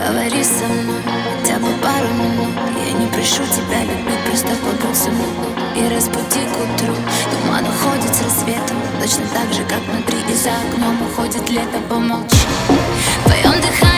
Поговори со мной хотя бы пару минут. Я не прошу тебя любить, просто побудь со И разбуди к утру. Туман уходит с рассветом Точно так же, как внутри. И за окном уходит лето Помолчи. В твоем дыхании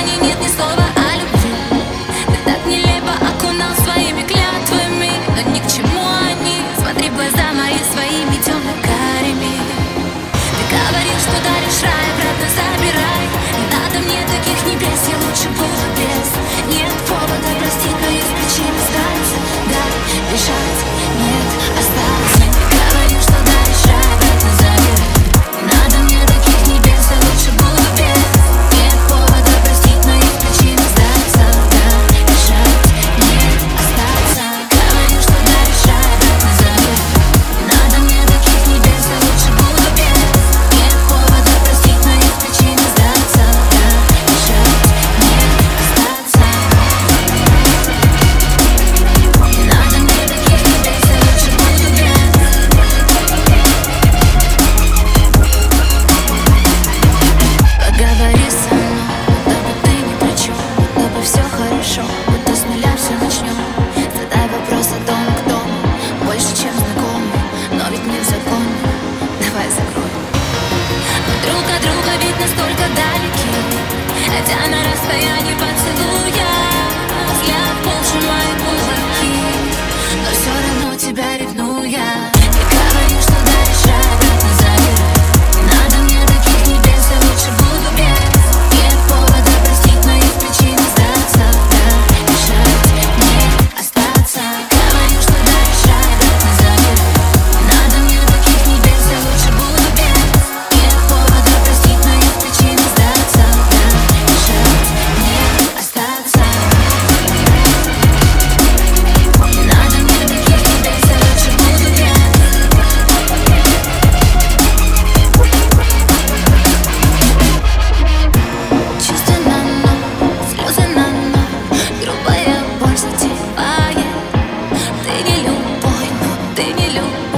я не понимаю. ты не любишь.